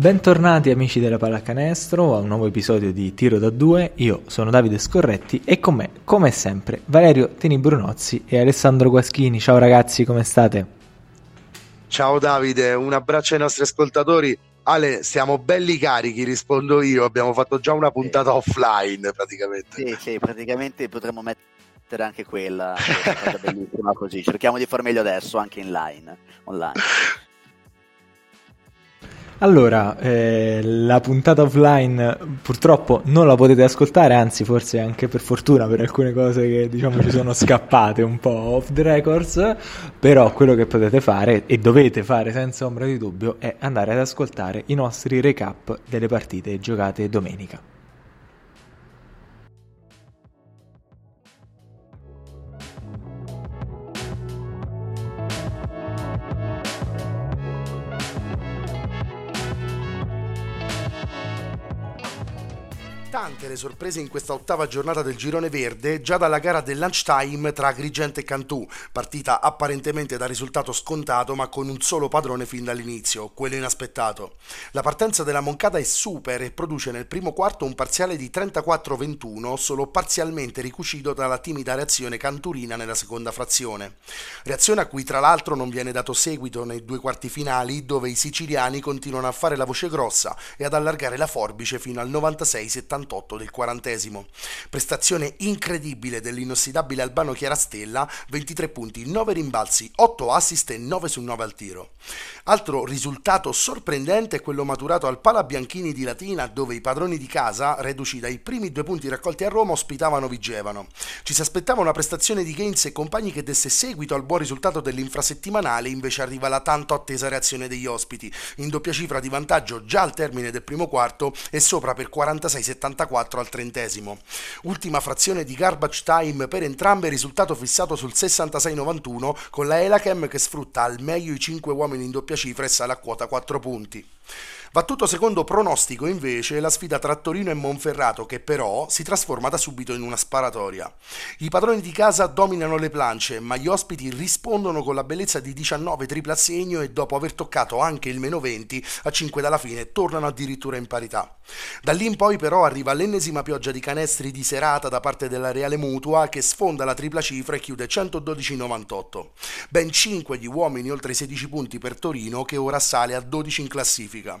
Bentornati amici della pallacanestro a un nuovo episodio di Tiro da 2. Io sono Davide Scorretti e con me, come sempre, Valerio Teni Brunozzi e Alessandro Guaschini. Ciao ragazzi, come state? Ciao Davide, un abbraccio ai nostri ascoltatori. Ale, siamo belli carichi, rispondo io. Abbiamo fatto già una puntata offline praticamente. Sì, sì, praticamente potremmo mettere anche quella, che bellissima così. Cerchiamo di far meglio adesso anche in line, online. Allora, eh, la puntata offline purtroppo non la potete ascoltare, anzi forse anche per fortuna per alcune cose che diciamo ci sono scappate un po' off the records, però quello che potete fare e dovete fare senza ombra di dubbio è andare ad ascoltare i nostri recap delle partite giocate domenica. Tante le sorprese in questa ottava giornata del girone verde, già dalla gara del lunchtime tra Agrigento e Cantù, partita apparentemente da risultato scontato ma con un solo padrone fin dall'inizio, quello inaspettato. La partenza della Moncata è super e produce nel primo quarto un parziale di 34-21, solo parzialmente ricucito dalla timida reazione canturina nella seconda frazione. Reazione a cui tra l'altro non viene dato seguito nei due quarti finali, dove i siciliani continuano a fare la voce grossa e ad allargare la forbice fino al 96-78 del quarantesimo. Prestazione incredibile dell'inossidabile Albano Chiarastella, 23 punti, 9 rimbalzi, 8 assist e 9 su 9 al tiro. Altro risultato sorprendente è quello maturato al Pala Bianchini di Latina, dove i padroni di casa, reduci dai primi due punti raccolti a Roma, ospitavano Vigevano. Ci si aspettava una prestazione di Gaines e compagni che desse seguito al buon risultato dell'infrasettimanale, invece arriva la tanto attesa reazione degli ospiti, in doppia cifra di vantaggio già al termine del primo quarto e sopra per 46-70 74 al trentesimo. Ultima frazione di garbage time per entrambe, risultato fissato sul 66-91 con la Elachem che sfrutta al meglio i 5 uomini in doppia cifra e sale a quota 4 punti. Va tutto secondo pronostico invece la sfida tra Torino e Monferrato che però si trasforma da subito in una sparatoria. I padroni di casa dominano le plance ma gli ospiti rispondono con la bellezza di 19 triple a segno e dopo aver toccato anche il meno 20 a 5 dalla fine tornano addirittura in parità. Da lì in poi però arriva l'ennesima pioggia di canestri di serata da parte della Reale Mutua che sfonda la tripla cifra e chiude 112-98. Ben 5 gli uomini oltre i 16 punti per Torino che ora sale a 12 in classifica.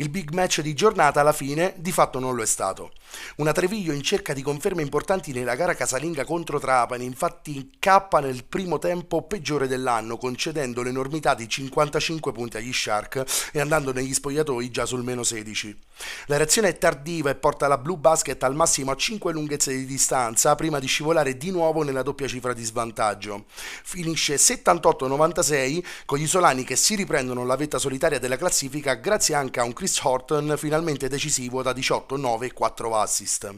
Il big match di giornata alla fine di fatto non lo è stato. Una Treviglio in cerca di conferme importanti nella gara casalinga contro Trapani, infatti incappa nel primo tempo peggiore dell'anno, concedendo l'enormità di 55 punti agli Shark e andando negli spogliatoi già sul meno 16. La reazione è tardiva e porta la Blue Basket al massimo a 5 lunghezze di distanza prima di scivolare di nuovo nella doppia cifra di svantaggio. Finisce 78-96 con gli isolani che si riprendono la vetta solitaria della classifica grazie anche a un Chris Horton finalmente decisivo da 18-9 e 4 assist.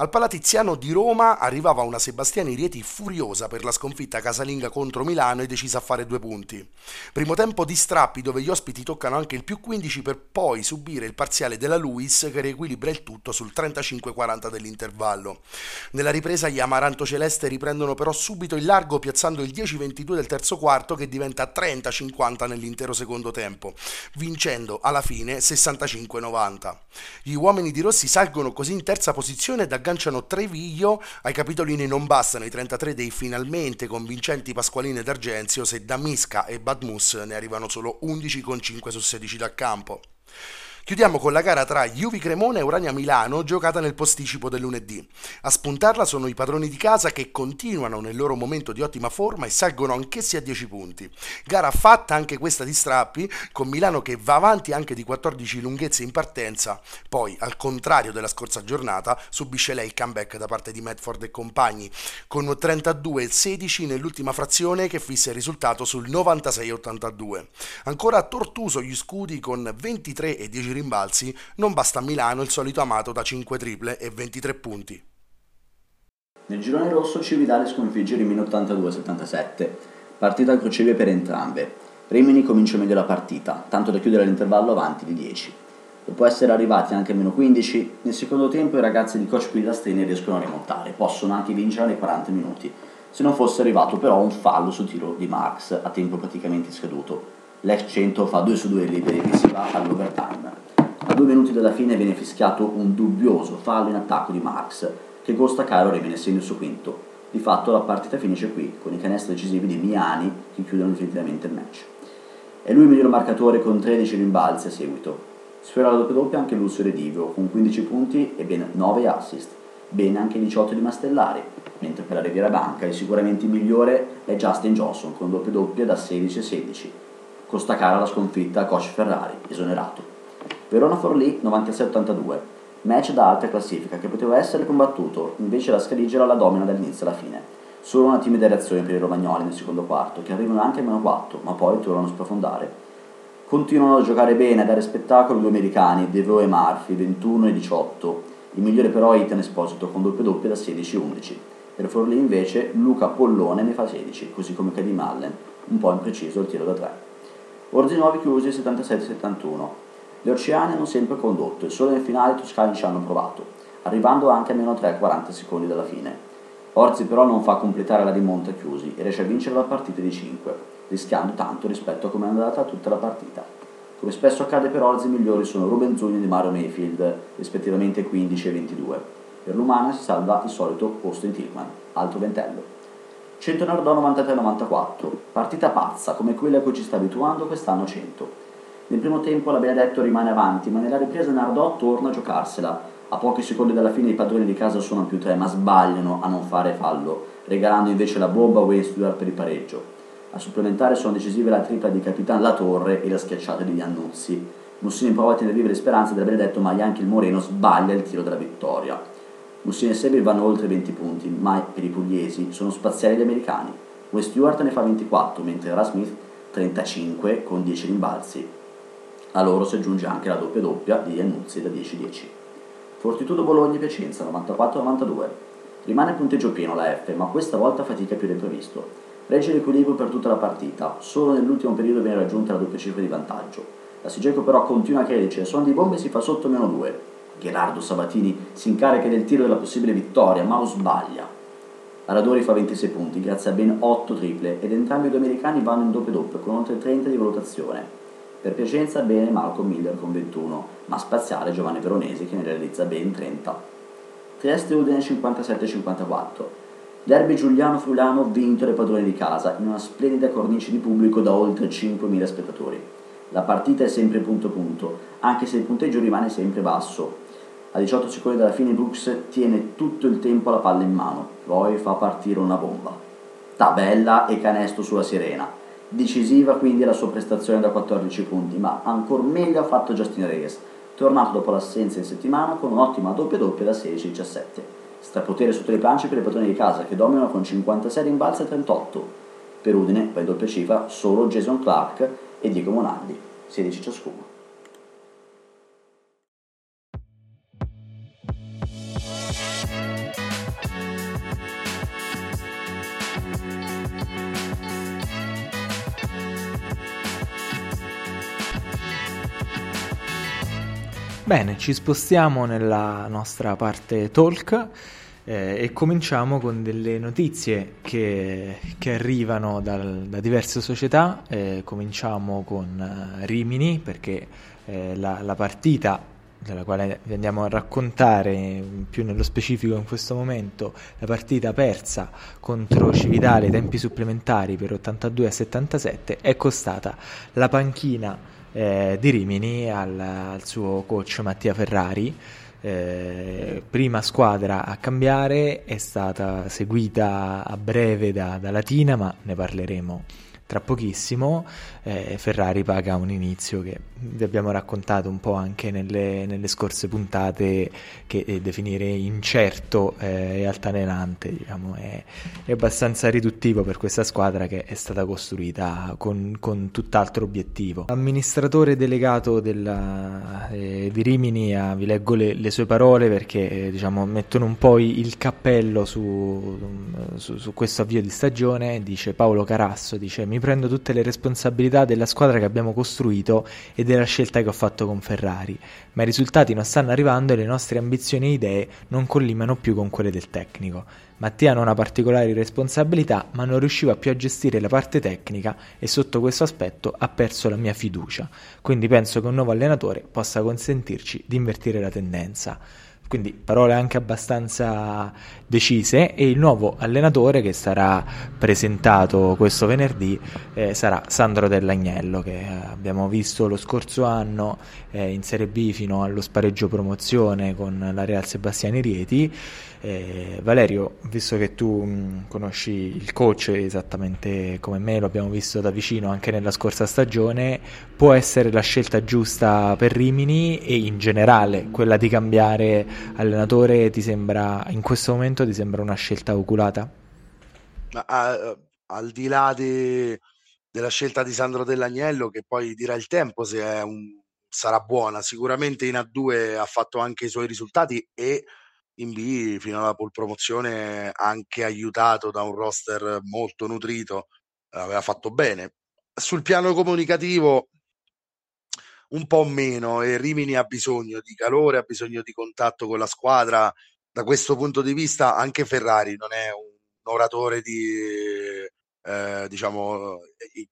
Al Palatiziano di Roma arrivava una Sebastiani Rieti furiosa per la sconfitta casalinga contro Milano e decisa a fare due punti. Primo tempo di strappi dove gli ospiti toccano anche il più 15 per poi subire il parziale della Luis che riequilibra il tutto sul 35-40 dell'intervallo. Nella ripresa gli Amaranto Celeste riprendono però subito il largo piazzando il 10-22 del terzo quarto che diventa 30-50 nell'intero secondo tempo, vincendo alla fine 65-90. Gli uomini di Rossi salgono così in terza posizione da agganciano Treviglio, ai capitolini non bastano i 33 dei finalmente convincenti Pasqualini ed Argenzio se da Misca e Badmus ne arrivano solo 11 con 5 su 16 da campo. Chiudiamo con la gara tra Juvi Cremona e Urania Milano giocata nel posticipo del lunedì. A spuntarla sono i padroni di casa che continuano nel loro momento di ottima forma e salgono anch'essi a 10 punti. Gara fatta anche questa di strappi, con Milano che va avanti anche di 14 lunghezze in partenza, poi al contrario della scorsa giornata subisce lei il comeback da parte di Medford e compagni, con 32 e 16 nell'ultima frazione che fissa il risultato sul 96-82. Ancora Tortuso gli scudi con 23 e 10 rimbalzi, non basta a Milano il solito amato da 5 triple e 23 punti. Nel girone rosso Cividale sconfigge Rimini 82-77, partita a crocevie per entrambe. Rimini comincia meglio la partita, tanto da chiudere l'intervallo avanti di 10. Dopo essere arrivati anche a meno 15, nel secondo tempo i ragazzi di coach Pilastrini riescono a rimontare, possono anche vincere nei 40 minuti, se non fosse arrivato però un fallo sul tiro di Marx a tempo praticamente scaduto. L'ex centro fa 2 su 2 liberi e si va all'overtime. A due minuti dalla fine viene fischiato un dubbioso fallo in attacco di Marx, che costa caro Rimini essendo il suo quinto. Di fatto la partita finisce qui, con i canestri decisivi di Miani che chiudono definitivamente il match. È lui il miglior marcatore con 13 rimbalzi a seguito. Sfiora la doppia doppia anche Lucio Redivio con 15 punti e ben 9 assist. Bene anche 18 di Mastellari, mentre per la Riviera Banca il sicuramente migliore è Justin Johnson con doppia doppia da 16 a 16. Costa cara la sconfitta a Coach Ferrari, esonerato. Verona Forlì 96-82, match da alta classifica che poteva essere combattuto, invece la Scaligera la domina dall'inizio alla fine. Solo una timida reazione per i romagnoli nel secondo quarto, che arrivano anche a meno 4, ma poi tornano a sprofondare. Continuano a giocare bene, a dare spettacolo due americani, Devo e Murphy, 21 e 18. Il migliore però è Ethan Esposito con doppia doppia da 16 e 11. Per Forlì invece Luca Pollone ne fa 16, così come Cady Mallen, un po' impreciso il tiro da 3. Orzi nuovi chiusi 77-71. Le Oceane hanno sempre condotto e solo nel finale i toscani ci hanno provato, arrivando anche a meno 3 40 secondi dalla fine. Orzi però non fa completare la rimonta chiusi e riesce a vincere la partita di 5, rischiando tanto rispetto a come è andata tutta la partita. Come spesso accade per Orzi i migliori sono Ruben Zugni e Mario Mayfield, rispettivamente 15 e 22. Per l'Umana si salva il solito Austin Tillman, altro ventello. 100 Nardò 93-94, partita pazza come quella a cui ci sta abituando quest'anno 100. Nel primo tempo la Benedetto rimane avanti, ma nella ripresa Nardò torna a giocarsela. A pochi secondi dalla fine i padroni di casa sono più 3, ma sbagliano a non fare fallo, regalando invece la bomba a Wayne per il pareggio. A supplementare sono decisive la tripla di Capitan La Torre e la schiacciata di Iannuzzi. Mussini prova a tenere vive le speranze della Benedetto, ma anche il Moreno sbaglia il tiro della vittoria. Mussini e Sebi vanno oltre 20 punti, ma per i pugliesi sono spaziali gli americani. Wayne Stewart ne fa 24, mentre Ra Smith 35 con 10 rimbalzi. A loro si aggiunge anche la doppia doppia di Iannuzzi da 10-10. Fortitudo Bologna e Piacenza 94-92. Rimane punteggio pieno la F, ma questa volta fatica più del previsto. Regge l'equilibrio per tutta la partita, solo nell'ultimo periodo viene raggiunta la doppia cifra di vantaggio. La Sigeco però continua a crederci, al suono di bombe si fa sotto meno 2. Gerardo Sabatini si incarica del tiro della possibile vittoria, ma lo sbaglia. Aradori fa 26 punti grazie a ben 8 triple ed entrambi i due americani vanno in doppio doppio con oltre 30 di valutazione. Per Piacenza bene Malcolm Miller con 21, ma spaziale Giovanni Veronesi che ne realizza ben 30. Trieste Udine 57-54. Derby Giuliano-Fulano vinto dai padroni di casa in una splendida cornice di pubblico da oltre 5.000 spettatori. La partita è sempre punto punto, anche se il punteggio rimane sempre basso. A 18 secondi dalla fine Brooks tiene tutto il tempo la palla in mano, poi fa partire una bomba. Tabella e canestro sulla sirena Decisiva quindi la sua prestazione da 14 punti, ma ancora meglio ha fatto Justin Reyes, tornato dopo l'assenza in settimana con un'ottima doppia doppia da 16-17. Strapotere sotto le planche per i padroni di casa che dominano con 56 rimbalzi a 38. Per Udine in doppia cifra solo Jason Clark e Diego Monaldi, 16 ciascuno. Bene, ci spostiamo nella nostra parte talk eh, e cominciamo con delle notizie che, che arrivano dal, da diverse società. Eh, cominciamo con uh, Rimini perché eh, la, la partita della quale vi andiamo a raccontare più nello specifico in questo momento, la partita persa contro Civitale ai tempi supplementari per 82 a 77 è costata la panchina eh, di Rimini al, al, suo coach Mattia Ferrari. Eh, prima squadra a cambiare è stata seguita a breve da, da Latina, ma ne parleremo tra pochissimo. Eh, Ferrari paga un inizio che vi abbiamo raccontato un po' anche nelle, nelle scorse puntate, che eh, definire incerto eh, e altalenante diciamo, è, è, abbastanza riduttivo per questa squadra che è stata costruita con, con tutt'altro obiettivo. L'amministratore delegato della, eh, di Rimini, ah, vi leggo le, le, sue parole perché eh, diciamo, mettono un po' il cappello su, su, su questo avvio di stagione, dice Paolo Carasso, dice mi prendo tutte le responsabilità della squadra che abbiamo costruito e della scelta che ho fatto con Ferrari, ma i risultati non stanno arrivando e le nostre ambizioni e idee non collimano più con quelle del tecnico. Mattia non ha particolari responsabilità, ma non riusciva più a gestire la parte tecnica e sotto questo aspetto ha perso la mia fiducia. Quindi penso che un nuovo allenatore possa consentirci di invertire la tendenza. Quindi parole anche abbastanza decise e il nuovo allenatore che sarà presentato questo venerdì eh, sarà Sandro Dell'Agnello che abbiamo visto lo scorso anno eh, in Serie B fino allo spareggio promozione con la Real Sebastiani Rieti. Eh, Valerio, visto che tu mh, conosci il coach esattamente come me, lo abbiamo visto da vicino anche nella scorsa stagione, può essere la scelta giusta per Rimini? E in generale quella di cambiare allenatore ti sembra, in questo momento ti sembra una scelta oculata? Ma, uh, al di là di, della scelta di Sandro Dell'Agnello, che poi dirà il tempo se un, sarà buona, sicuramente in A2 ha fatto anche i suoi risultati e in B fino alla pole promozione anche aiutato da un roster molto nutrito, aveva fatto bene. Sul piano comunicativo un po' meno e Rimini ha bisogno di calore, ha bisogno di contatto con la squadra. Da questo punto di vista anche Ferrari non è un oratore di, eh, diciamo,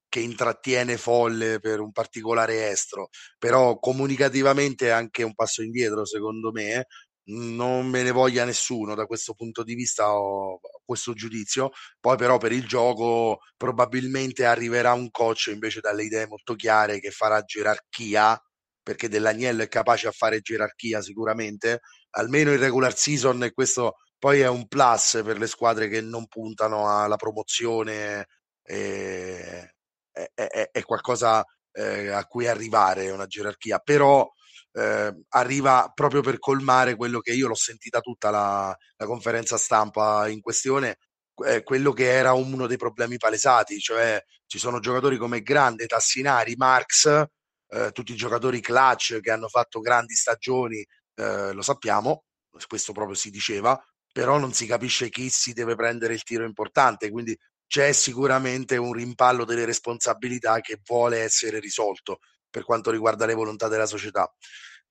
che intrattiene folle per un particolare estro, però comunicativamente è anche un passo indietro secondo me, non me ne voglia nessuno da questo punto di vista ho questo giudizio. Poi però per il gioco probabilmente arriverà un coach invece dalle idee molto chiare che farà gerarchia perché Dell'Agnello è capace a fare gerarchia sicuramente almeno in regular season e questo poi è un plus per le squadre che non puntano alla promozione è, è, è, è qualcosa eh, a cui arrivare una gerarchia. Però eh, arriva proprio per colmare quello che io l'ho sentita tutta la, la conferenza stampa in questione, eh, quello che era uno dei problemi palesati, cioè ci sono giocatori come Grande, Tassinari, Marx, eh, tutti i giocatori clutch che hanno fatto grandi stagioni, eh, lo sappiamo, questo proprio si diceva, però non si capisce chi si deve prendere il tiro importante, quindi c'è sicuramente un rimpallo delle responsabilità che vuole essere risolto per quanto riguarda le volontà della società.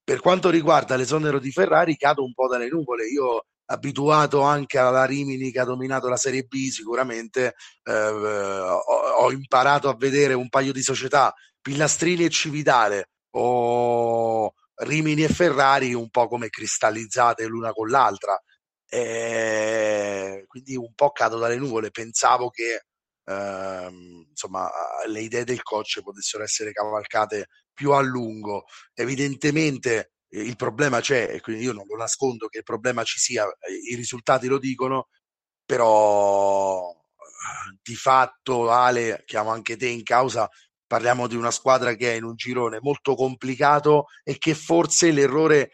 Per quanto riguarda l'esonero di Ferrari, cado un po' dalle nuvole. Io abituato anche alla Rimini che ha dominato la Serie B, sicuramente eh, ho, ho, imparato a vedere un paio di società, Pillastrini e Cividale o Rimini e Ferrari un po' come cristallizzate l'una con l'altra. E quindi un po' cado dalle nuvole. Pensavo che ehm, insomma, le idee del coach potessero essere cavalcate più a lungo. Evidentemente eh, il problema c'è e quindi io non lo nascondo che il problema ci sia, i risultati lo dicono, però di fatto Ale, chiamo anche te in causa, parliamo di una squadra che è in un girone molto complicato e che forse l'errore,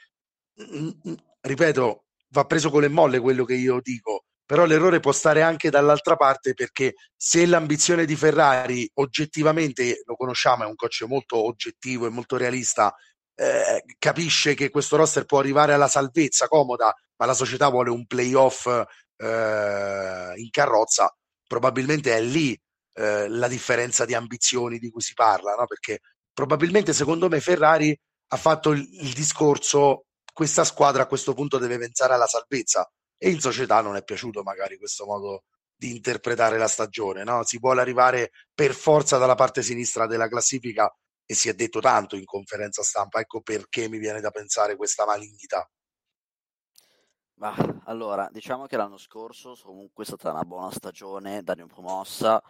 ripeto, va preso con le molle quello che io dico, però l'errore può stare anche dall'altra parte perché se l'ambizione di Ferrari oggettivamente, lo conosciamo, è un coach molto oggettivo e molto realista, eh, capisce che questo roster può arrivare alla salvezza comoda, ma la società vuole un playoff eh, in carrozza, probabilmente è lì eh, la differenza di ambizioni di cui si parla, no? perché probabilmente secondo me Ferrari ha fatto il, il discorso questa squadra a questo punto deve pensare alla salvezza e in società non è piaciuto magari questo modo di interpretare la stagione, no? Si vuole arrivare per forza dalla parte sinistra della classifica e si è detto tanto in conferenza stampa, ecco perché mi viene da pensare questa malignità. Ma, allora, diciamo che l'anno scorso comunque è stata una buona stagione da promossa,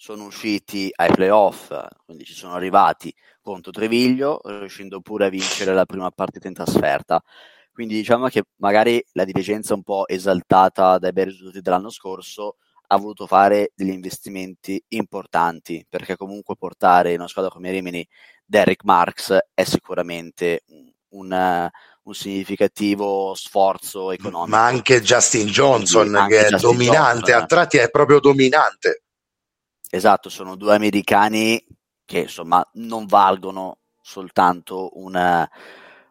sono usciti ai playoff, quindi ci sono arrivati contro Treviglio, riuscendo pure a vincere la prima partita in trasferta. Quindi diciamo che magari la dirigenza un po' esaltata dai bei risultati dell'anno scorso ha voluto fare degli investimenti importanti perché comunque portare in una squadra come Rimini Derek Marx è sicuramente un, un significativo sforzo economico. Ma anche Justin Johnson anche che Justin è dominante, Johnson, a tratti è proprio dominante. Esatto, sono due americani che insomma non valgono soltanto una,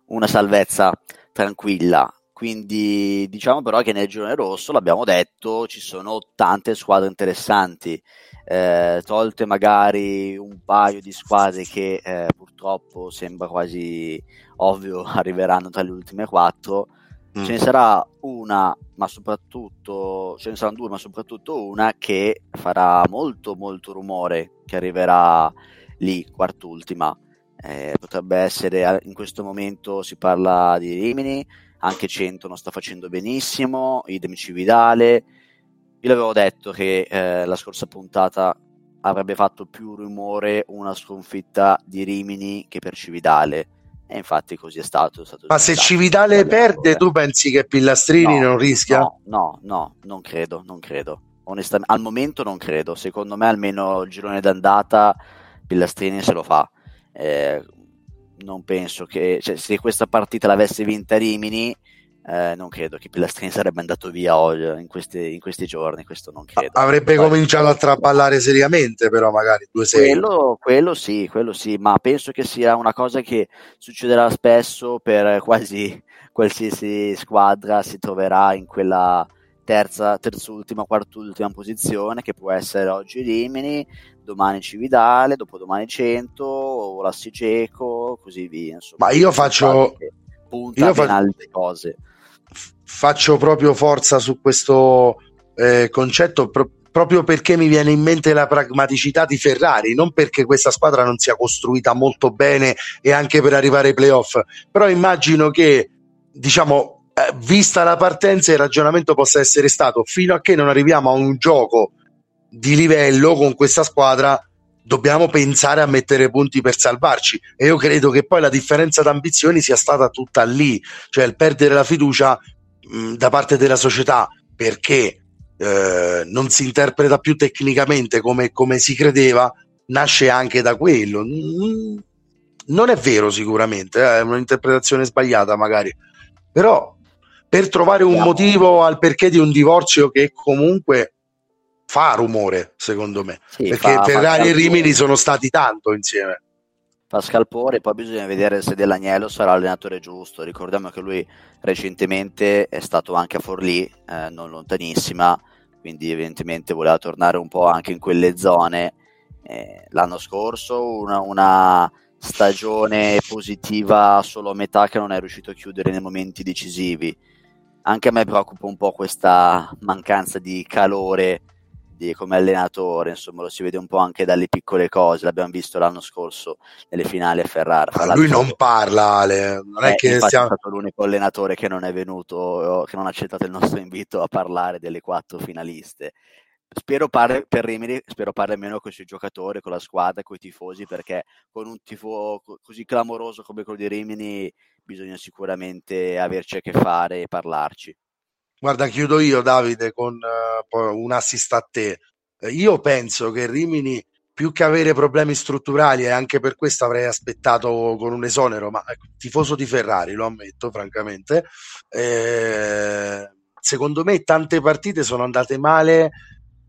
una salvezza tranquilla. quindi diciamo però che nel girone rosso, l'abbiamo detto, ci sono tante squadre interessanti, eh, tolte magari un paio di squadre che eh, purtroppo sembra quasi ovvio arriveranno tra le ultime quattro. Mm. Ce ne sarà una, ma soprattutto ce ne saranno due, ma soprattutto una che farà molto molto rumore, che arriverà lì, quart'ultima. Eh, potrebbe essere in questo momento si parla di Rimini, anche Cento non sta facendo benissimo, idem Cividale. Io l'avevo detto che eh, la scorsa puntata avrebbe fatto più rumore una sconfitta di Rimini che per Cividale. E infatti così è stato. È stato Ma se Cividale perde, tu pensi che Pillastrini no, non rischia? No, no, no, non credo, non credo. Onestamente, al momento non credo. Secondo me, almeno il girone d'andata, Pillastrini se lo fa. Eh, non penso che cioè, se questa partita l'avesse vinta Rimini, eh, non credo che Pilastrini sarebbe andato via oggi, in, questi, in questi giorni. Questo non credo. Avrebbe Poi, cominciato a traballare seriamente, però, magari due quello, quello sì, quello sì, ma penso che sia una cosa che succederà spesso per quasi qualsiasi squadra si troverà in quella terza, terzultima, quartultima posizione, che può essere oggi Rimini, domani Cividale, dopodomani 100, o la Sigeco, così via. Insomma, Ma io faccio... Punta io fa... altre cose. Faccio proprio forza su questo eh, concetto pro- proprio perché mi viene in mente la pragmaticità di Ferrari, non perché questa squadra non sia costruita molto bene e anche per arrivare ai playoff, però immagino che diciamo eh, vista la partenza, il ragionamento possa essere stato fino a che non arriviamo a un gioco di livello con questa squadra dobbiamo pensare a mettere punti per salvarci. E io credo che poi la differenza d'ambizioni sia stata tutta lì, cioè il perdere la fiducia mh, da parte della società perché eh, non si interpreta più tecnicamente come, come si credeva, nasce anche da quello. non è vero sicuramente, eh, è un'interpretazione sbagliata magari, però per trovare un motivo al perché di un divorzio che comunque fa rumore, secondo me. Sì, perché fa, Ferrari fa e Rimini sono stati tanto insieme. Fa scalpore, poi bisogna vedere se Dell'Agnello sarà l'allenatore giusto. Ricordiamo che lui recentemente è stato anche a Forlì, eh, non lontanissima, quindi evidentemente voleva tornare un po' anche in quelle zone. Eh, l'anno scorso una, una stagione positiva solo a metà che non è riuscito a chiudere nei momenti decisivi anche a me preoccupa un po' questa mancanza di calore di, come allenatore, insomma lo si vede un po' anche dalle piccole cose, l'abbiamo visto l'anno scorso nelle finali a Ferrara. Ma lui non parla, Ale. non è eh, che stiamo... è stato l'unico allenatore che non è venuto, che non ha accettato il nostro invito a parlare delle quattro finaliste. Spero parli per Rimini, spero parli meno con i suoi giocatori, con la squadra, con i tifosi, perché con un tifo così clamoroso come quello di Rimini bisogna sicuramente averci a che fare e parlarci. Guarda, chiudo io Davide con uh, un assist a te. Io penso che Rimini più che avere problemi strutturali e anche per questo avrei aspettato con un esonero, ma ecco, tifoso di Ferrari, lo ammetto francamente. Eh, secondo me tante partite sono andate male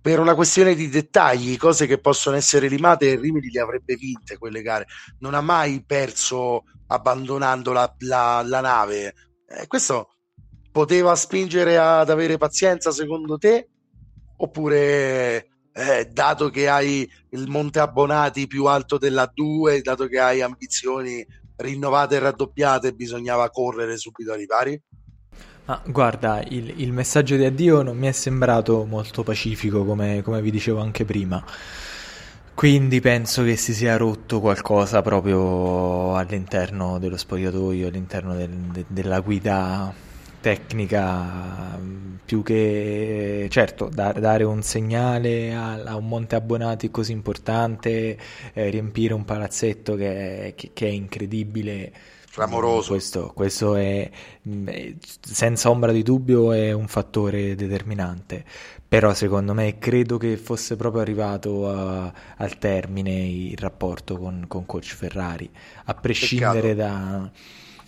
per una questione di dettagli, cose che possono essere limate e Rimini le avrebbe vinte quelle gare. Non ha mai perso abbandonando la, la, la nave. Eh, questo poteva spingere ad avere pazienza secondo te? Oppure eh, dato che hai il monte abbonati più alto della 2, dato che hai ambizioni rinnovate e raddoppiate, bisognava correre subito ai ripari? Ah, guarda, il, il, messaggio di addio non mi è sembrato molto pacifico, come, come, vi dicevo anche prima. Quindi penso che si sia rotto qualcosa proprio all'interno dello spogliatoio, all'interno del, de, della guida tecnica, più che certo da, dare un segnale a, a, un monte abbonati così importante, eh, riempire un palazzetto che, che, che è incredibile clamoroso. Questo, questo è, mm, senza ombra di dubbio, è un fattore determinante. Però secondo me credo che fosse proprio arrivato a, al termine il rapporto con, con coach Ferrari, a prescindere da,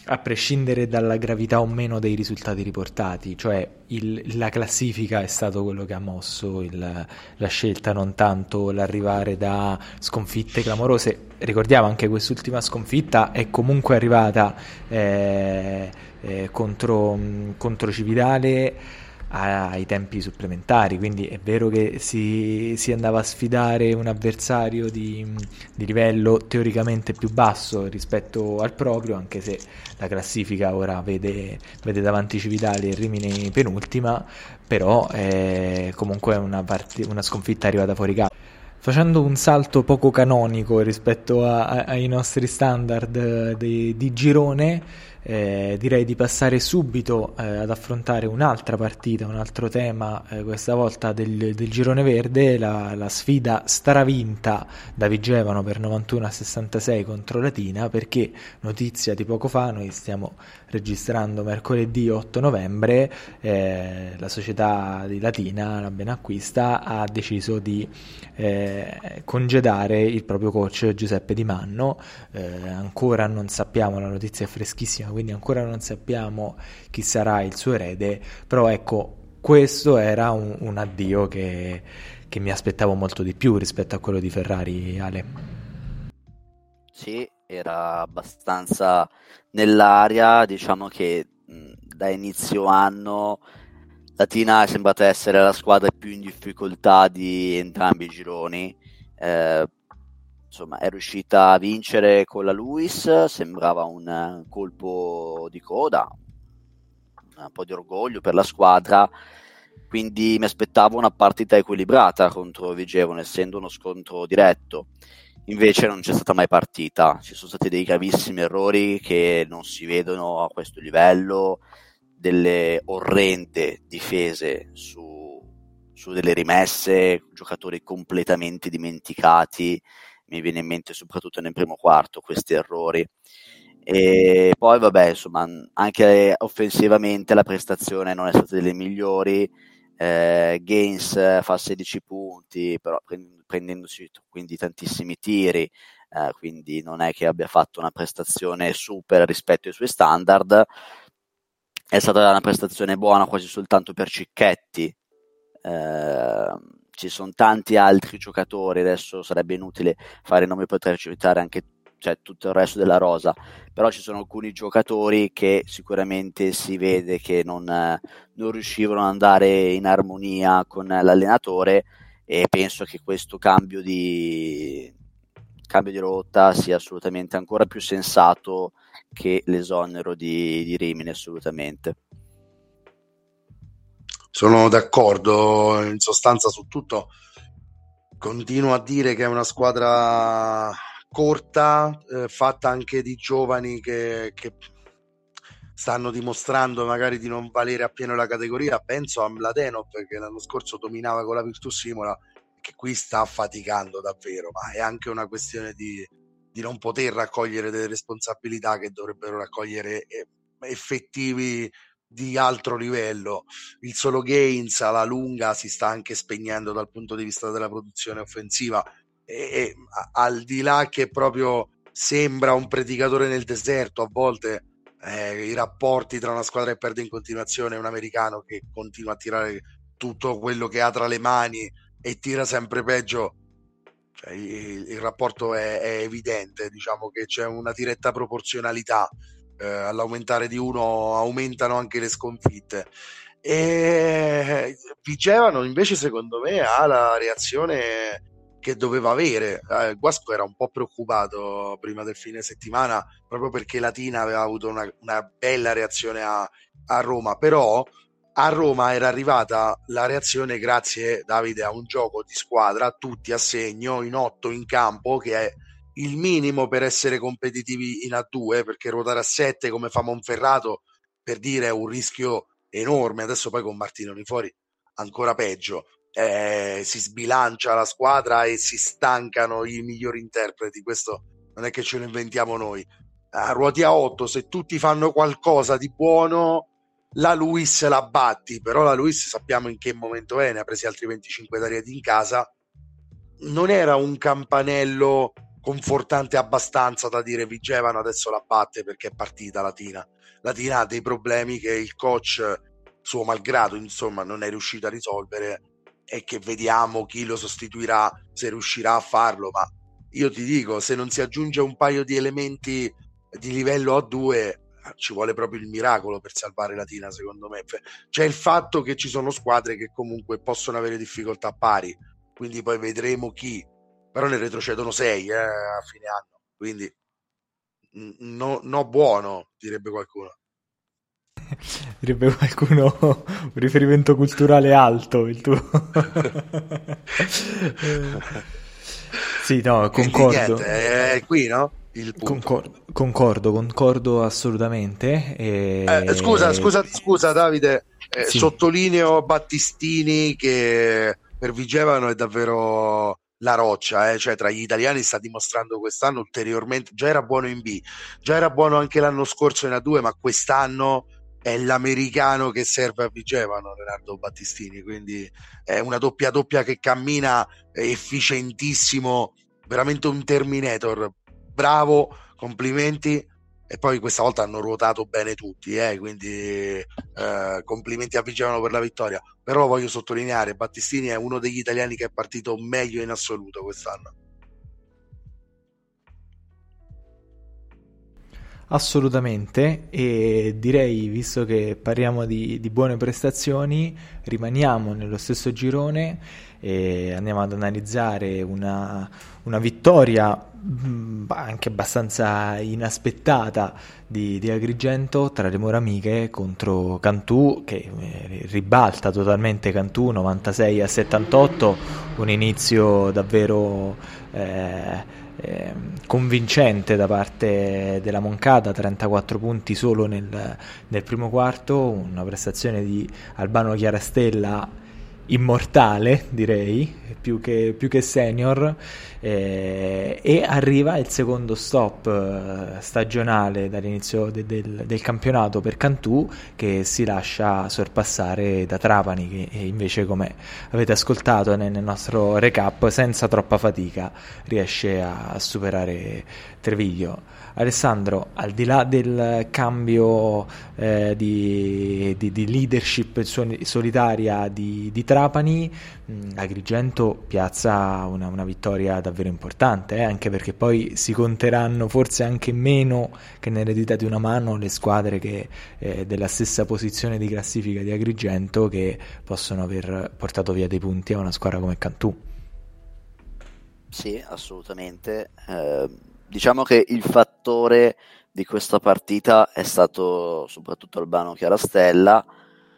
a prescindere dalla gravità o meno dei risultati riportati, cioè il, la classifica è stato quello che ha mosso il, la scelta, non tanto l'arrivare da sconfitte clamorose. Ricordiamo anche quest'ultima sconfitta è comunque arrivata eh, eh, contro, contro Cividale ai tempi supplementari, quindi è vero che si, si andava a sfidare un avversario di, di, livello teoricamente più basso rispetto al proprio, anche se la classifica ora vede, vede davanti Civitali e Rimini penultima, però è comunque una, part- una sconfitta arrivata fuori casa. Facendo un salto poco canonico rispetto a, a, ai nostri standard di, di girone, eh, direi di passare subito eh, ad affrontare un'altra partita, un altro tema, eh, questa volta del, del, girone verde, la, la, sfida stravinta da Vigevano per 91 a 66 contro Latina, perché notizia di poco fa, noi stiamo registrando mercoledì 8 novembre, eh, la società di Latina, la Benacquista, ha deciso di eh, congedare il proprio coach Giuseppe Di Manno, eh, ancora non sappiamo, la notizia è freschissima, quindi ancora non sappiamo chi sarà il suo erede, però ecco, questo era un, un addio che, che mi aspettavo molto di più rispetto a quello di Ferrari, Ale. Sì, era abbastanza nell'aria, diciamo che da inizio anno Latina è sembrata essere la squadra più in difficoltà di entrambi i gironi. Eh, insomma, è riuscita a vincere con la Luis, sembrava un colpo di coda, un po' di orgoglio per la squadra, quindi mi aspettavo una partita equilibrata contro Vigevano, essendo uno scontro diretto. Invece non c'è stata mai partita, ci sono stati dei gravissimi errori che non si vedono a questo livello, delle orrende difese su, su delle rimesse, giocatori completamente dimenticati, mi viene in mente soprattutto nel primo quarto questi errori. E poi, vabbè, insomma, anche offensivamente la prestazione non è stata delle migliori. Eh, Gaines fa 16 punti, però prendendosi quindi tantissimi tiri, eh, quindi non è che abbia fatto una prestazione super rispetto ai suoi standard. È stata una prestazione buona quasi soltanto per Cicchetti. Eh, ci sono tanti altri giocatori, adesso sarebbe inutile fare nomi, poter citare anche cioè, tutto il resto della rosa, però ci sono alcuni giocatori che sicuramente si vede che non, non riuscivano ad andare in armonia con l'allenatore e penso che questo cambio di, cambio di rotta sia assolutamente ancora più sensato che l'esonero di, di Rimini assolutamente. Sono d'accordo in sostanza su tutto. Continuo a dire che è una squadra corta, eh, fatta anche di giovani che, che, stanno dimostrando magari di non valere appieno la categoria. Penso a Mladenov che l'anno scorso dominava con la Virtus Simola, che qui sta faticando davvero, ma è anche una questione di, di non poter raccogliere delle responsabilità che dovrebbero raccogliere eh, effettivi di altro livello. Il solo Gaines alla lunga si sta anche spegnendo dal punto di vista della produzione offensiva e, e al di là che proprio sembra un predicatore nel deserto a volte eh, i rapporti tra una squadra che perde in continuazione e un americano che continua a tirare tutto quello che ha tra le mani e tira sempre peggio cioè, il, il, rapporto è, è evidente diciamo che c'è una diretta proporzionalità eh, all'aumentare di uno aumentano anche le sconfitte. E Vigevano invece secondo me ha la reazione che doveva avere. Eh, Guasco era un po' preoccupato prima del fine settimana proprio perché Latina aveva avuto una, una bella reazione a, a, Roma, però a Roma era arrivata la reazione grazie Davide a un gioco di squadra, tutti a segno, in otto in campo, che è il minimo per essere competitivi in A2, perché ruotare a 7 come fa Monferrato, per dire, è un rischio enorme. Adesso poi con Martinoni fuori ancora peggio. Eh, si sbilancia la squadra e si stancano i migliori interpreti. Questo non è che ce lo inventiamo noi. A ruoti a 8, se tutti fanno qualcosa di buono, la Luis la batti, però la Luis sappiamo in che momento è, ne ha presi altri 25 d'arieti in casa. Non era un campanello confortante abbastanza da dire Vigevano adesso la batte perché è partita Latina. Latina ha dei problemi che il coach, suo malgrado, insomma, non è riuscito a risolvere e che vediamo chi lo sostituirà, se riuscirà a farlo, ma io ti dico, se non si aggiunge un paio di elementi di livello A2, ci vuole proprio il miracolo per salvare Latina, secondo me. C'è il fatto che ci sono squadre che comunque possono avere difficoltà pari, quindi poi vedremo chi però ne retrocedono 6 eh, a fine anno, quindi no, no buono, direbbe qualcuno. direbbe qualcuno un riferimento culturale alto il tuo. sì, no, concordo. Niente, è qui, no? Concordo, concordo, concordo assolutamente. E... Eh, scusa, scusa, scusa Davide, eh, sì. sottolineo Battistini che per Vigevano è davvero la roccia, eh? cioè tra gli italiani sta dimostrando quest'anno ulteriormente, già era buono in B, già era buono anche l'anno scorso in A2, ma quest'anno è l'americano che serve a Vigevano, Leonardo Battistini, quindi è una doppia doppia che cammina efficientissimo, veramente un Terminator, bravo, complimenti e poi questa volta hanno ruotato bene tutti, eh, quindi eh, complimenti a Vigevano per la vittoria. Però voglio sottolineare, Battistini è uno degli italiani che è partito meglio in assoluto quest'anno. Assolutamente, e direi, visto che parliamo di, di buone prestazioni, rimaniamo nello stesso girone e andiamo ad analizzare una, una vittoria Mm, anche abbastanza inaspettata di, di, Agrigento tra le mura amiche contro Cantù che eh, ribalta totalmente Cantù 96 a 78 un inizio davvero eh, eh, convincente da parte della Moncada 34 punti solo nel, nel primo quarto una prestazione di Albano Chiarastella immortale, direi, più che, più che senior, eh, e arriva il secondo stop eh, stagionale dall'inizio de, del, del, campionato per Cantù che si lascia sorpassare da Trapani che invece come avete ascoltato nel, nel nostro recap senza troppa fatica riesce a, a superare Treviglio. Alessandro, al di là del cambio eh, di, di, di, leadership solitaria di, di Trapani, Agrigento piazza una, una vittoria davvero importante, eh, anche perché poi si conteranno forse anche meno che nell'eredità di una mano le squadre che, eh, della stessa posizione di classifica di Agrigento che possono aver portato via dei punti a una squadra come Cantù. Sì, assolutamente. Eh diciamo che il fattore di questa partita è stato soprattutto Albano Chiarastella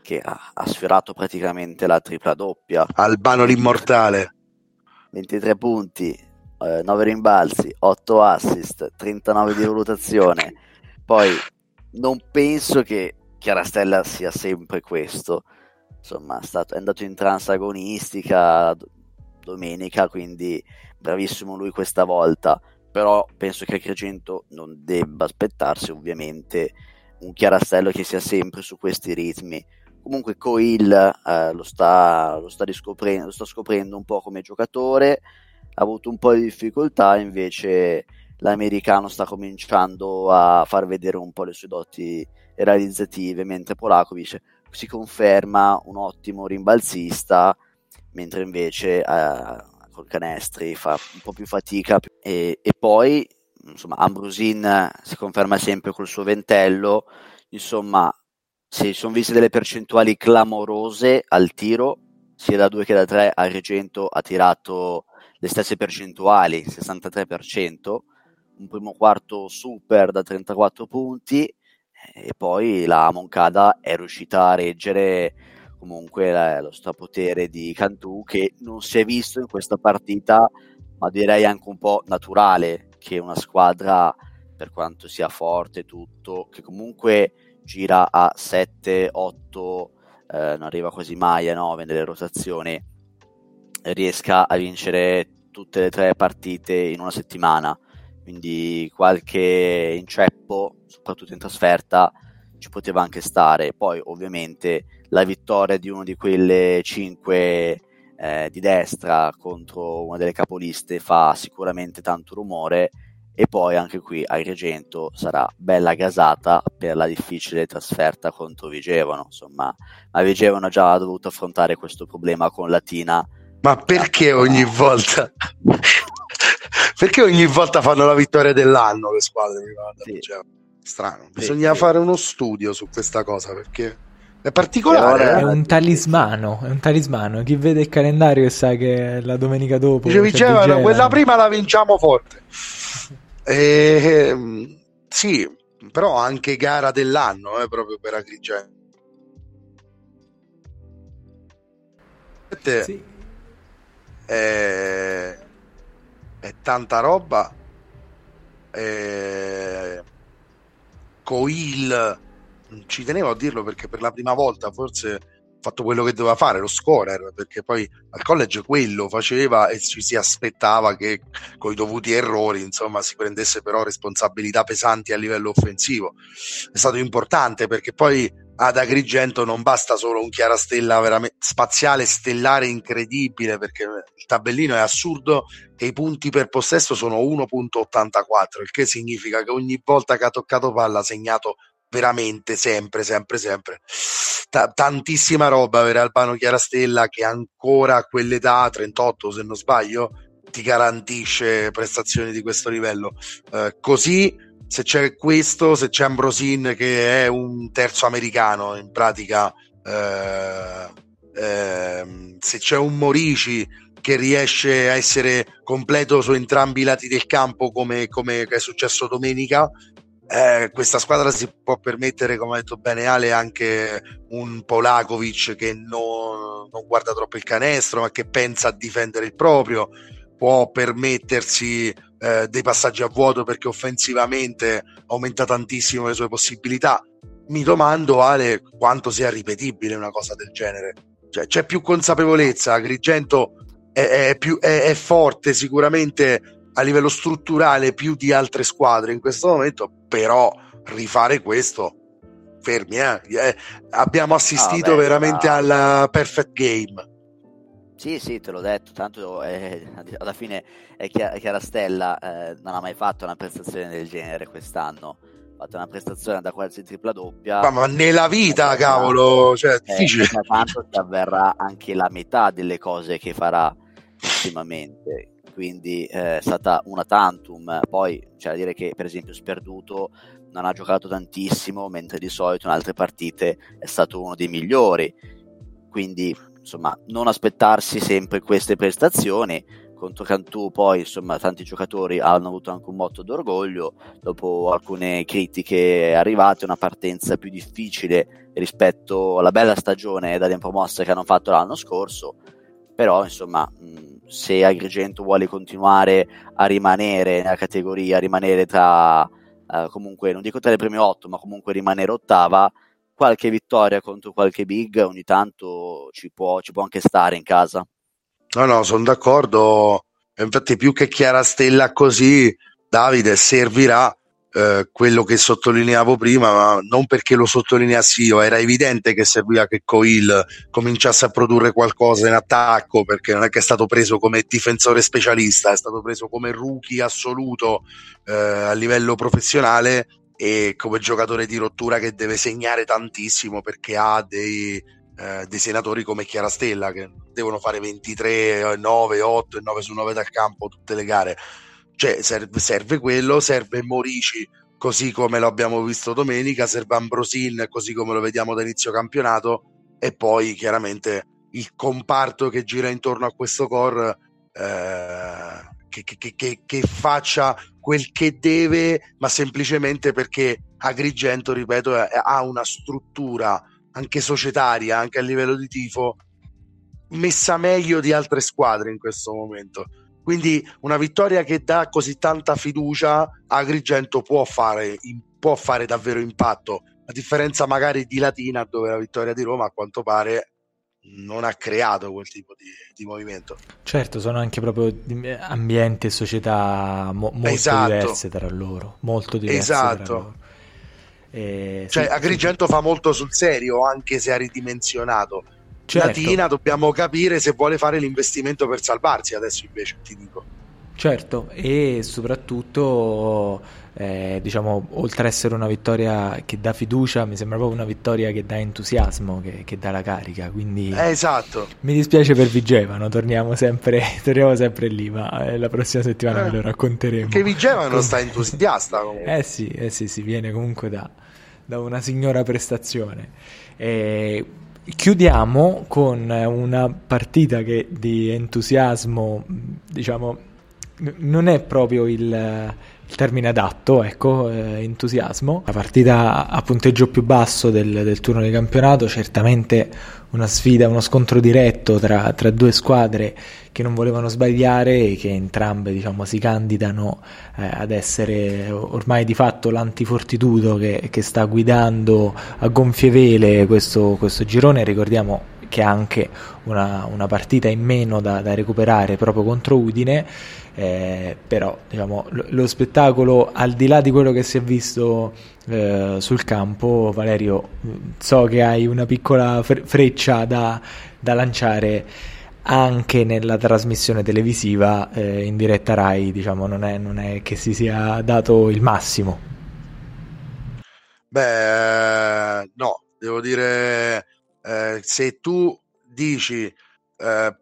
che ha, ha sfiorato praticamente la tripla doppia. Albano l'immortale. 23 punti, eh, 9 rimbalzi, 8 assist, 39 di valutazione. Poi non penso che Chiarastella sia sempre questo. Insomma, è, stato, è andato in transagonistica domenica, quindi bravissimo lui questa volta però penso che Agrigento non debba aspettarsi ovviamente un chiarastello che sia sempre su questi ritmi. Comunque Coil eh, lo, sta, lo, sta lo sta scoprendo un po' come giocatore, ha avuto un po' di difficoltà, invece l'americano sta cominciando a far vedere un po' le sue doti realizzative, mentre Polakovic si conferma un ottimo rimbalzista, mentre invece eh, con canestri fa un po' più fatica. E, e poi insomma Ambrosin si conferma sempre col suo ventello insomma si sono viste delle percentuali clamorose al tiro sia da 2 che da 3 Agrigento ha tirato le stesse percentuali 63% un primo quarto super da 34 punti e poi la Moncada è riuscita a reggere comunque la, lo strapotere di Cantù che non si è visto in questa partita, ma direi anche un po' naturale che una squadra, per quanto sia forte tutto, che comunque gira a 7, 8, eh, non arriva quasi mai a 9 nelle rotazioni, riesca a vincere tutte le tre partite in una settimana. Quindi qualche inceppo, soprattutto in trasferta, ci poteva anche stare. Poi ovviamente la vittoria di una di quelle cinque eh, di destra contro una delle capoliste fa sicuramente tanto rumore e poi anche qui Agrigento sarà bella gasata per la difficile trasferta contro Vigevano insomma ma Vigevano già ha dovuto affrontare questo problema con Latina ma perché ogni volta perché ogni volta fanno la vittoria dell'anno le squadre sì. cioè, strano bisogna sì, fare uno studio su questa cosa perché è particolare. È eh? un talismano, è un talismano. Chi vede il calendario e sa che la domenica dopo. Dice Vigevano, quella prima la vinciamo forte. E, ehm, sì, però anche gara dell'anno eh, proprio per Agrigento. Sì. È, è tanta roba. È... Coil ci tenevo a dirlo perché per la prima volta forse fatto quello che doveva fare, lo scorer, perché poi al college quello faceva e ci si aspettava che con i dovuti errori insomma si prendesse però responsabilità pesanti a livello offensivo. È stato importante perché poi ad Agrigento non basta solo un chiarastella veramente spaziale, stellare incredibile perché il tabellino è assurdo e i punti per possesso sono 1.84 il che significa che ogni volta che ha toccato palla ha segnato veramente sempre, sempre, sempre. T- tantissima roba per Albano Chiarastella che ancora a quell'età, 38 se non sbaglio, ti garantisce prestazioni di questo livello. Eh, così se c'è questo, se c'è Ambrosin che è un terzo americano in pratica, eh, eh, se c'è un Morici che riesce a essere completo su entrambi i lati del campo come, come è successo domenica, eh, questa squadra si può permettere, come ha detto bene Ale, anche un Polakovic che non, non, guarda troppo il canestro, ma che pensa a difendere il proprio, può permettersi eh, dei passaggi a vuoto perché offensivamente aumenta tantissimo le sue possibilità. Mi domando, Ale, quanto sia ripetibile una cosa del genere. Cioè, c'è più consapevolezza, Agrigento è, è, più, è, è forte sicuramente a livello strutturale più di altre squadre in questo momento, però rifare questo fermi, eh? Eh, abbiamo assistito ah, beh, veramente ah. al perfect game. Sì, sì, te l'ho detto, tanto eh, alla fine è Chiarastella eh, non ha mai fatto una prestazione del genere quest'anno, ha fatto una prestazione da quasi tripla doppia. Ma, ma nella vita, cavolo, cioè, è difficile. Tanto che avverrà anche la metà delle cose che farà prossimamente quindi eh, è stata una tantum. Poi c'è da dire che, per esempio, Sperduto non ha giocato tantissimo, mentre di solito in altre partite è stato uno dei migliori. Quindi, insomma, non aspettarsi sempre queste prestazioni. Contro Cantù, poi, insomma, tanti giocatori hanno avuto anche un motto d'orgoglio. Dopo alcune critiche arrivate, una partenza più difficile rispetto alla bella stagione da promossa che hanno fatto l'anno scorso. Però, insomma, mh, se Agrigento vuole continuare a rimanere nella categoria, rimanere tra uh, comunque, non dico tra le prime otto, ma comunque rimanere ottava, qualche vittoria contro qualche big ogni tanto ci può, ci può anche stare in casa. No, no, sono d'accordo. Infatti, più che chiara stella così, Davide servirà eh, quello che sottolineavo prima, ma non perché lo sottolineassi io, era evidente che serviva che Coil cominciasse a produrre qualcosa in attacco, perché non è che è stato preso come difensore specialista, è stato preso come rookie assoluto eh, a livello professionale e come giocatore di rottura che deve segnare tantissimo perché ha dei, eh, dei senatori come Chiarastella che devono fare 23, 9, 8 e 9 su 9 dal campo tutte le gare cioè serve, serve quello, serve Morici così come lo abbiamo visto domenica, serve Ambrosin così come lo vediamo da inizio campionato e poi chiaramente il comparto che gira intorno a questo core eh, che, che, che, che, faccia quel che deve, ma semplicemente perché Agrigento, ripeto, ha una struttura anche societaria, anche a livello di tifo, messa meglio di altre squadre in questo momento. Quindi una vittoria che dà così tanta fiducia Agrigento può fare, può fare davvero impatto, a differenza magari di Latina dove la vittoria di Roma a quanto pare non ha creato quel tipo di, di movimento. Certo, sono anche proprio ambienti e società mo- molto esatto. diverse tra loro, molto diverse esatto. Eh, cioè, sì, Agrigento sì. fa molto sul serio, anche se ha ridimensionato certo. Latina dobbiamo capire se vuole fare l'investimento per salvarsi adesso invece ti dico certo e soprattutto eh, diciamo, oltre ad essere una vittoria che dà fiducia, mi sembra proprio una vittoria che dà entusiasmo, che, che dà la carica. Quindi eh, esatto. mi dispiace per Vigevano, torniamo sempre, torniamo sempre lì, ma eh, la prossima settimana eh, ve lo racconteremo. Che Vigevano Con... sta entusiasta. Comunque. Eh sì, eh sì, si viene comunque da, da una signora prestazione. E chiudiamo con una partita che di entusiasmo, diciamo, non è proprio il il termine adatto, ecco, eh, entusiasmo. La partita a punteggio più basso del, del, turno di campionato, certamente una sfida, uno scontro diretto tra, tra, due squadre che non volevano sbagliare e che entrambe diciamo, si candidano eh, ad essere ormai di fatto l'antifortitudo che, che sta guidando a gonfie vele questo, questo girone. Ricordiamo che ha anche una, una partita in meno da, da recuperare proprio contro Udine eh, però diciamo, lo, lo, spettacolo al di là di quello che si è visto eh, sul campo Valerio so che hai una piccola freccia da, da lanciare anche nella trasmissione televisiva eh, in diretta Rai diciamo non è, non è che si sia dato il massimo. Beh no devo dire eh, se tu dici eh,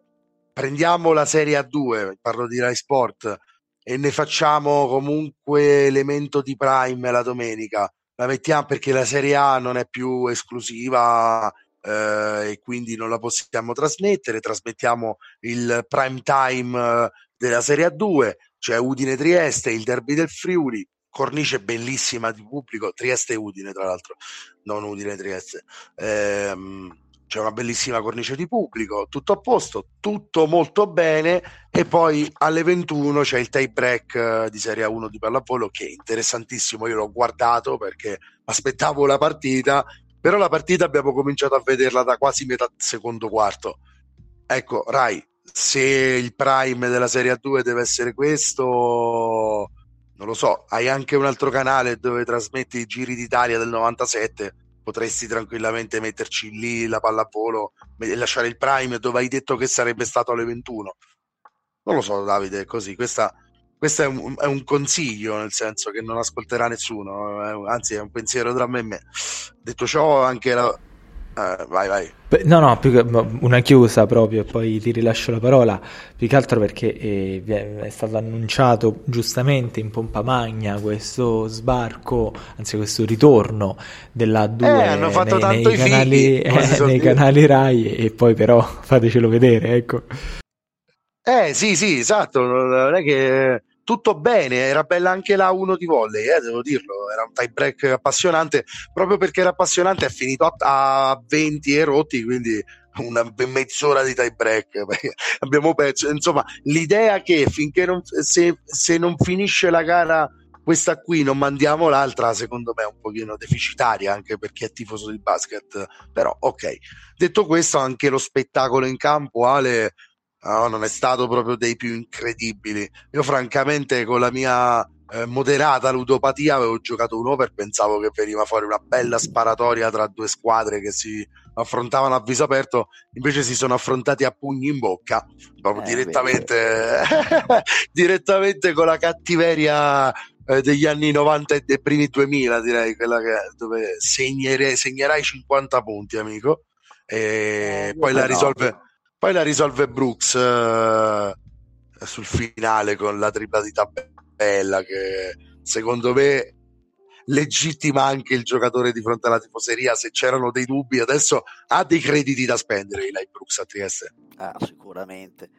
prendiamo la Serie A2, parlo di Rai Sport, e ne facciamo comunque elemento di prime la domenica. La mettiamo perché la Serie A non è più esclusiva eh, e quindi non la possiamo trasmettere. Trasmettiamo il prime time eh, della Serie A2, cioè Udine Trieste, il derby del Friuli, cornice bellissima di pubblico, Trieste e Udine tra l'altro, non Udine Trieste. Ehm, c'è una bellissima cornice di pubblico, tutto a posto, tutto molto bene e poi alle 21 c'è il tie break eh, di Serie 1 di pallavolo che è interessantissimo, io l'ho guardato perché aspettavo la partita, però la partita abbiamo cominciato a vederla da quasi metà secondo quarto. Ecco, Rai, se il prime della Serie 2 deve essere questo, non lo so, hai anche un altro canale dove trasmetti i giri d'Italia del 97 potresti tranquillamente metterci lì la pallavolo e lasciare il prime dove hai detto che sarebbe stato alle 21. Non lo so, Davide, è così. Questa, questo è un, è un, consiglio, nel senso che non ascolterà nessuno, anzi è un pensiero tra me e me. Detto ciò, anche la, eh, vai, vai. No, no, che una chiusa proprio e poi ti rilascio la parola, più che altro perché eh, è stato annunciato giustamente in pompa magna questo sbarco, anzi questo ritorno della 2 eh, nei, nei, canali, eh, nei canali Rai e poi però fatecelo vedere, ecco. Eh sì, sì, esatto, non è che tutto bene, era bella anche la 1 di volley, eh, devo dirlo, era un tie break appassionante, proprio perché era appassionante è finito a, a 20 e rotti, quindi una mezz'ora di tie break, abbiamo perso, insomma l'idea che finché non, se, se non finisce la gara questa qui non mandiamo l'altra, secondo me è un pochino deficitaria anche per chi è tifoso di basket, però ok. Detto questo, anche lo spettacolo in campo, Ale, no, non è stato proprio dei più incredibili. Io francamente con la mia eh, moderata ludopatia avevo giocato un over, pensavo che veniva fuori una bella sparatoria tra due squadre che si affrontavano a viso aperto, invece si sono affrontati a pugni in bocca, proprio eh, direttamente, direttamente con la cattiveria eh, degli anni 90 e dei primi 2000 direi, quella che, dove segnere, segnerai 50 punti amico e eh, poi la risolve... No poi la risolve Brooks eh, sul finale con la tripla di tabella che secondo me legittima anche il giocatore di fronte alla tifoseria se c'erano dei dubbi. Adesso ha dei crediti da spendere Eli Brooks a Trieste. Ah, sicuramente.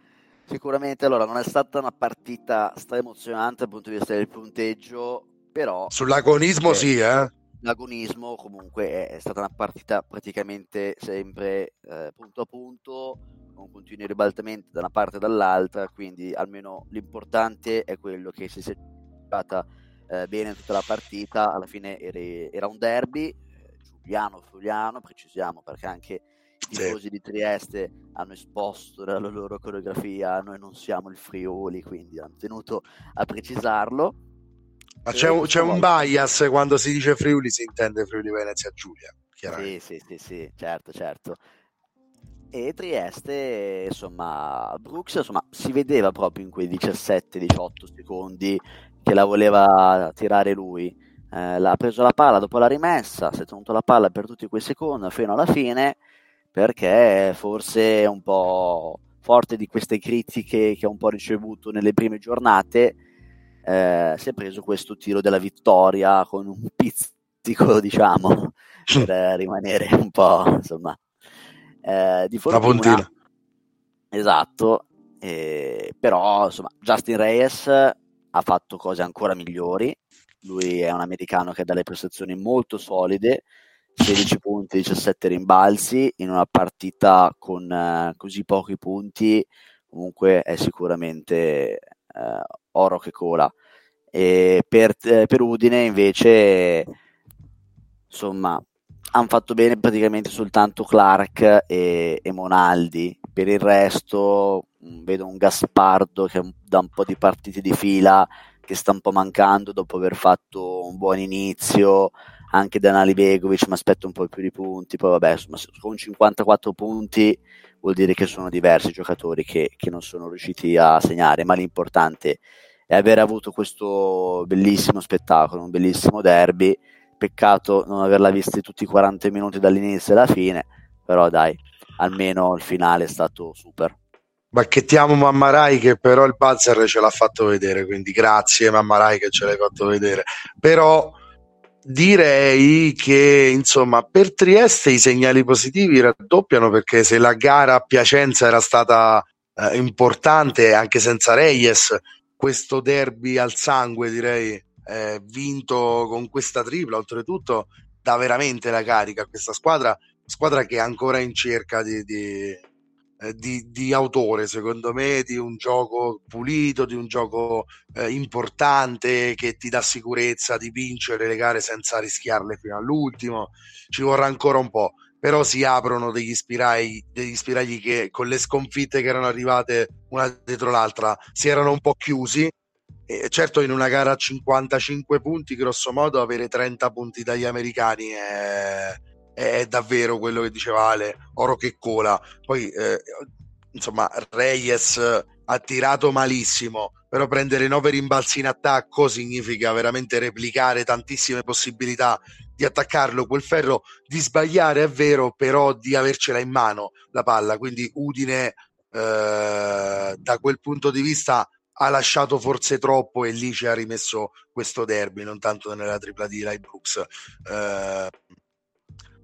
Sicuramente allora non è stata una partita emozionante dal punto di vista del punteggio però sull'agonismo eh, sì eh. l'agonismo comunque è, stata una partita praticamente sempre eh, punto a punto con continui ribaltamenti da una parte e dall'altra, quindi almeno l'importante è quello che si sia giocata eh, bene tutta la partita, alla fine era, era un derby, eh, Giuliano-Friuliano, precisiamo perché anche i tifosi sì. di Trieste hanno esposto la loro coreografia, noi non siamo il Friuli, quindi hanno tenuto a precisarlo. Ma c'è, un, c'è un bias quando si dice Friuli, si intende Friuli Venezia Giulia. Sì, sì, sì, sì, certo, certo. E Trieste, insomma, Brooks insomma, si vedeva proprio in quei 17-18 secondi che la voleva tirare lui. Eh, ha preso la palla dopo la rimessa, si è tenuto la palla per tutti quei secondi fino alla fine, perché forse un po' forte di queste critiche che ha un po' ricevuto nelle prime giornate, eh, si è preso questo tiro della vittoria con un pizzico, diciamo, per rimanere un po', insomma, eh, di fortuna. La puntina. Esatto, eh, però insomma Justin Reyes ha fatto cose ancora migliori, lui è un americano che ha delle prestazioni molto solide, 16 punti, 17 rimbalzi in una partita con eh, così pochi punti, comunque è sicuramente eh, oro che cola. E per, eh, per Udine invece, insomma, hanno fatto bene praticamente soltanto Clark e, e Monaldi. Per il resto mm, vedo un Gaspardo che da un po' di partite di fila che sta un po' mancando dopo aver fatto un buon inizio. Anche Danali Begovic mi aspetto un po' più di punti. Poi vabbè, insomma, con 54 punti vuol dire che sono diversi giocatori che, che non sono riusciti a segnare, ma l'importante è aver avuto questo bellissimo spettacolo, un bellissimo derby Peccato non averla vista tutti i 40 minuti dall'inizio alla fine, però dai, almeno il finale è stato super. Bacchettiamo Mammarai che però il buzzer ce l'ha fatto vedere, quindi grazie Mammarai che ce l'hai fatto vedere. Però direi che insomma per Trieste i segnali positivi raddoppiano perché se la gara a Piacenza era stata eh, importante anche senza Reyes, questo derby al sangue direi eh, vinto con questa tripla, oltretutto dà veramente la carica a questa squadra, squadra che è ancora in cerca di, di, eh, di, di autore, secondo me, di un gioco pulito, di un gioco eh, importante che ti dà sicurezza di vincere le gare senza rischiarle fino all'ultimo. Ci vorrà ancora un po', però si aprono degli spiragli, degli spiragli che con le sconfitte che erano arrivate una dietro l'altra si erano un po' chiusi e certo, in una gara a 55 punti, grosso modo, avere 30 punti dagli americani è, è davvero quello che diceva Ale, oro che cola. Poi, eh, insomma, Reyes ha tirato malissimo, però prendere 9 rimbalzi in attacco significa veramente replicare tantissime possibilità di attaccarlo quel ferro, di sbagliare è vero, però di avercela in mano la palla. Quindi Udine, eh, da quel punto di vista, ha lasciato forse troppo e lì ci ha rimesso questo derby, non tanto nella tripla di Rai Brooks. Eh,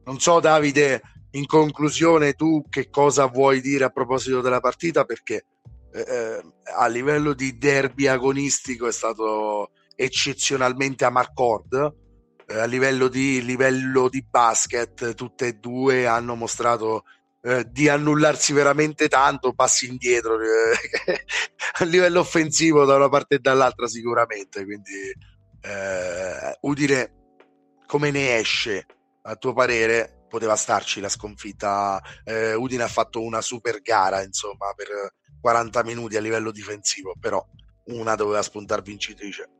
non so Davide, in conclusione tu che cosa vuoi dire a proposito della partita perché eh, eh a livello di derby agonistico è stato eccezionalmente a Marcord, eh, a livello di, livello di basket tutte e due hanno mostrato eh, di annullarsi veramente tanto, passi indietro eh, a livello offensivo da una parte e dall'altra sicuramente. Quindi eh, Udine come ne esce a tuo parere? Poteva starci la sconfitta. Eh, Udine ha fatto una super gara insomma per 40 minuti a livello difensivo, però una doveva spuntare vincitrice.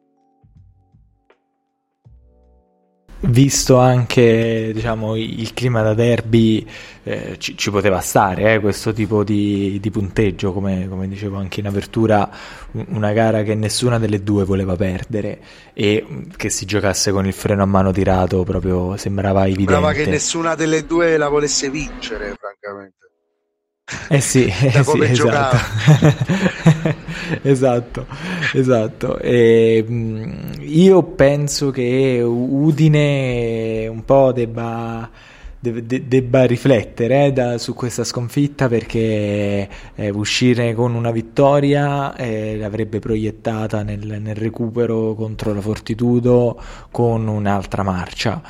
Visto anche diciamo, il clima da derby eh, ci, ci, poteva stare eh, questo tipo di, di punteggio come, come, dicevo anche in apertura una gara che nessuna delle due voleva perdere e che si giocasse con il freno a mano tirato proprio sembrava evidente sembrava che nessuna delle due la volesse vincere francamente eh sì, eh sì esatto. esatto, esatto. E, io penso che Udine un po' debba de- debba riflettere eh, da, su questa sconfitta perché eh, uscire con una vittoria eh, l'avrebbe proiettata nel, nel, recupero contro la Fortitudo con un'altra marcia,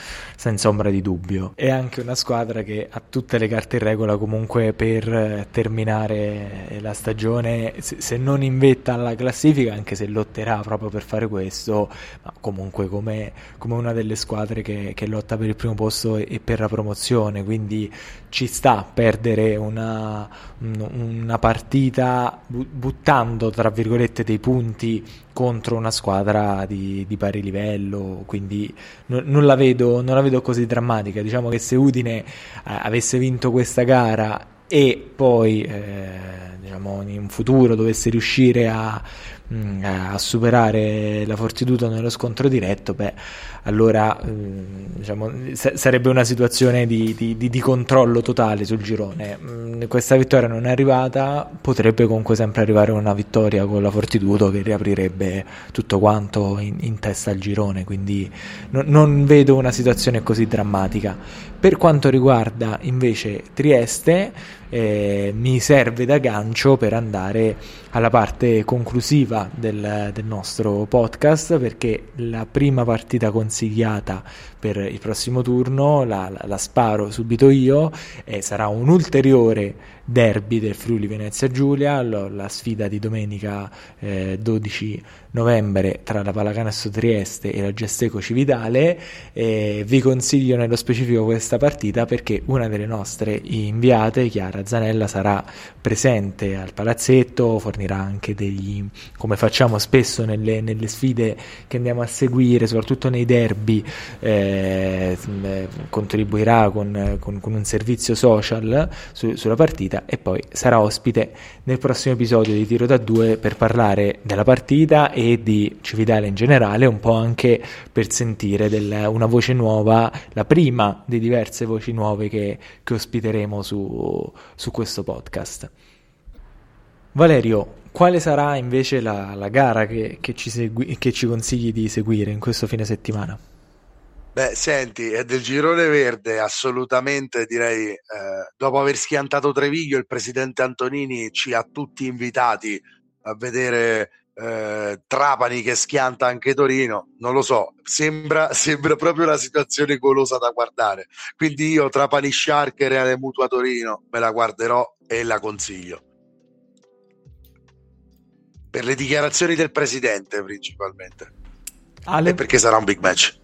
senza ombra di dubbio. È anche una squadra che ha tutte le carte in regola comunque per eh, terminare la stagione, se, non in vetta alla classifica, anche se lotterà proprio per fare questo, ma comunque come, come una delle squadre che, che lotta per il primo posto e, per la promozione, quindi ci sta perdere una, una partita buttando tra virgolette dei punti contro una squadra di, di pari livello, quindi non, non, la vedo, non, la vedo, così drammatica. Diciamo che se Udine eh, avesse vinto questa gara e poi eh, diciamo, in futuro dovesse riuscire a Mm, a superare la Fortitudo nello scontro diretto, beh, allora mm, diciamo, sarebbe una situazione di, di, di, controllo totale sul girone. Mm, questa vittoria non è arrivata, potrebbe comunque sempre arrivare una vittoria con la Fortitudo che riaprirebbe tutto quanto in, in testa al girone, quindi no, non vedo una situazione così drammatica. Per quanto riguarda invece Trieste, eh, mi serve da gancio per andare alla parte conclusiva del, del, nostro podcast perché la prima partita consigliata per il prossimo turno la, la, la sparo subito io e sarà un ulteriore derby del Friuli Venezia Giulia, la sfida di domenica eh, 12 novembre tra la Pallacanestro Trieste e la Gesteco Cividale. Eh, vi consiglio nello specifico questa partita perché una delle nostre inviate, Chiara Zanella, sarà presente al palazzetto, fornirà anche degli, come facciamo spesso nelle, nelle sfide che andiamo a seguire, soprattutto nei derby, eh, contribuirà con, con, con, un servizio social su, sulla partita e poi sarà ospite nel prossimo episodio di Tiro da 2 per parlare della partita e di Cividale in generale, un po' anche per sentire del, una voce nuova, la prima di diverse voci nuove che, che ospiteremo su, su questo podcast. Valerio, quale sarà invece la, la gara che, che, ci segui, che ci consigli di seguire in questo fine settimana? Beh, senti, è del girone verde, assolutamente direi, eh, dopo aver schiantato Treviglio, il presidente Antonini ci ha tutti invitati a vedere eh, Trapani che schianta anche Torino, non lo so, sembra, sembra proprio una situazione golosa da guardare. Quindi io Trapani Shark e Reale Mutua Torino me la guarderò e la consiglio. Per le dichiarazioni del presidente principalmente. Ale? E perché sarà un big match.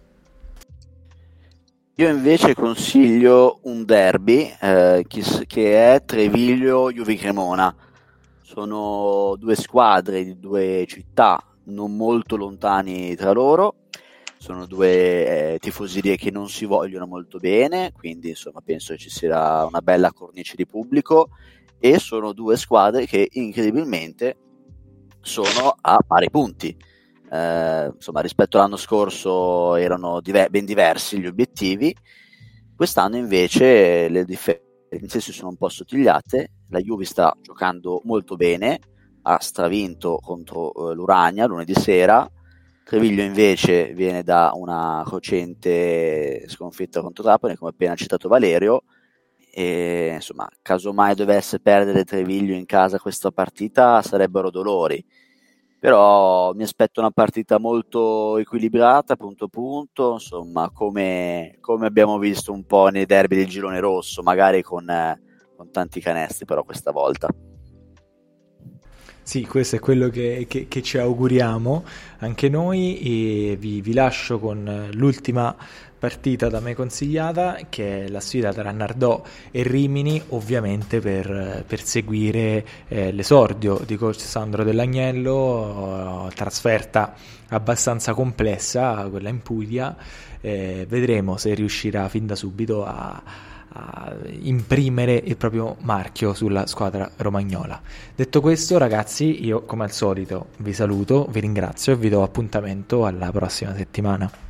Io invece consiglio un derby eh, che è Treviglio-Juve Cremona. Sono due squadre di due città non molto lontani tra loro. Sono due eh, tifoserie che non si vogliono molto bene, quindi insomma penso che ci sia una bella cornice di pubblico. E sono due squadre che incredibilmente sono a pari punti eh, insomma, rispetto all'anno scorso erano diver- ben diversi gli obiettivi, quest'anno invece le differenze si sono un po' sottigliate, la Juve sta giocando molto bene, ha stravinto contro uh, l'Urania lunedì sera, Treviglio invece viene da una cocente sconfitta contro Trapani, come appena citato Valerio, e insomma, casomai dovesse perdere Treviglio in casa questa partita sarebbero dolori però mi aspetto una partita molto equilibrata, punto punto, insomma, come, come abbiamo visto un po' nei derby del girone rosso, magari con, con tanti canestri, però questa volta. Sì, questo è quello che, che, che ci auguriamo anche noi e vi, vi lascio con l'ultima partita da me consigliata che è la sfida tra Nardò e Rimini ovviamente per, per seguire eh, l'esordio di coach Sandro Dell'Agnello trasferta abbastanza complessa quella in Puglia. Eh, vedremo se riuscirà fin da subito a, a imprimere il proprio marchio sulla squadra romagnola. Detto questo ragazzi io come al solito vi saluto vi ringrazio e vi do appuntamento alla prossima settimana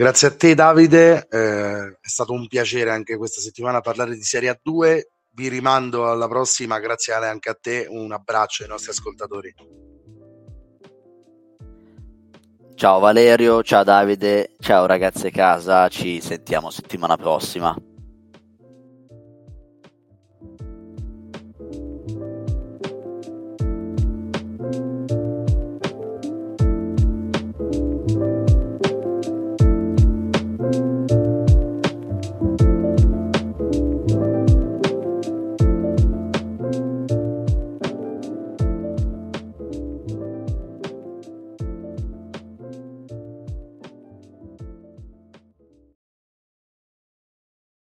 Grazie a te Davide, eh, è stato un piacere anche questa settimana parlare di Serie A2, vi rimando alla prossima, grazie Ale anche a te, un abbraccio ai nostri ascoltatori. Ciao Valerio, ciao Davide, ciao ragazze casa, ci sentiamo settimana prossima.